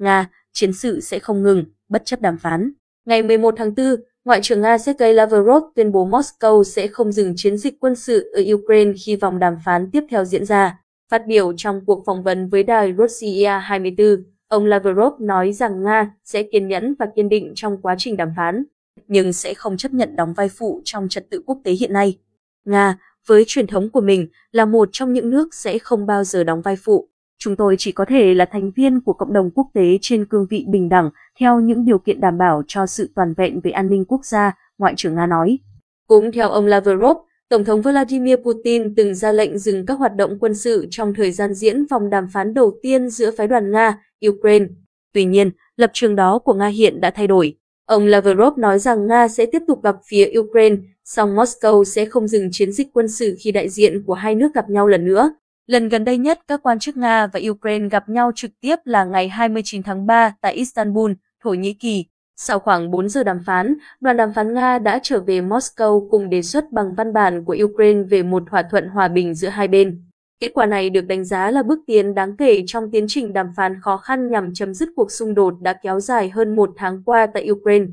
Nga, chiến sự sẽ không ngừng, bất chấp đàm phán. Ngày 11 tháng 4, Ngoại trưởng Nga Sergei Lavrov tuyên bố Moscow sẽ không dừng chiến dịch quân sự ở Ukraine khi vòng đàm phán tiếp theo diễn ra. Phát biểu trong cuộc phỏng vấn với đài Russia 24, ông Lavrov nói rằng Nga sẽ kiên nhẫn và kiên định trong quá trình đàm phán, nhưng sẽ không chấp nhận đóng vai phụ trong trật tự quốc tế hiện nay. Nga, với truyền thống của mình, là một trong những nước sẽ không bao giờ đóng vai phụ. Chúng tôi chỉ có thể là thành viên của cộng đồng quốc tế trên cương vị bình đẳng theo những điều kiện đảm bảo cho sự toàn vẹn về an ninh quốc gia, Ngoại trưởng Nga nói. Cũng theo ông Lavrov, Tổng thống Vladimir Putin từng ra lệnh dừng các hoạt động quân sự trong thời gian diễn vòng đàm phán đầu tiên giữa phái đoàn Nga, Ukraine. Tuy nhiên, lập trường đó của Nga hiện đã thay đổi. Ông Lavrov nói rằng Nga sẽ tiếp tục gặp phía Ukraine, song Moscow sẽ không dừng chiến dịch quân sự khi đại diện của hai nước gặp nhau lần nữa. Lần gần đây nhất các quan chức Nga và Ukraine gặp nhau trực tiếp là ngày 29 tháng 3 tại Istanbul, Thổ Nhĩ Kỳ. Sau khoảng 4 giờ đàm phán, đoàn đàm phán Nga đã trở về Moscow cùng đề xuất bằng văn bản của Ukraine về một thỏa thuận hòa bình giữa hai bên. Kết quả này được đánh giá là bước tiến đáng kể trong tiến trình đàm phán khó khăn nhằm chấm dứt cuộc xung đột đã kéo dài hơn một tháng qua tại Ukraine.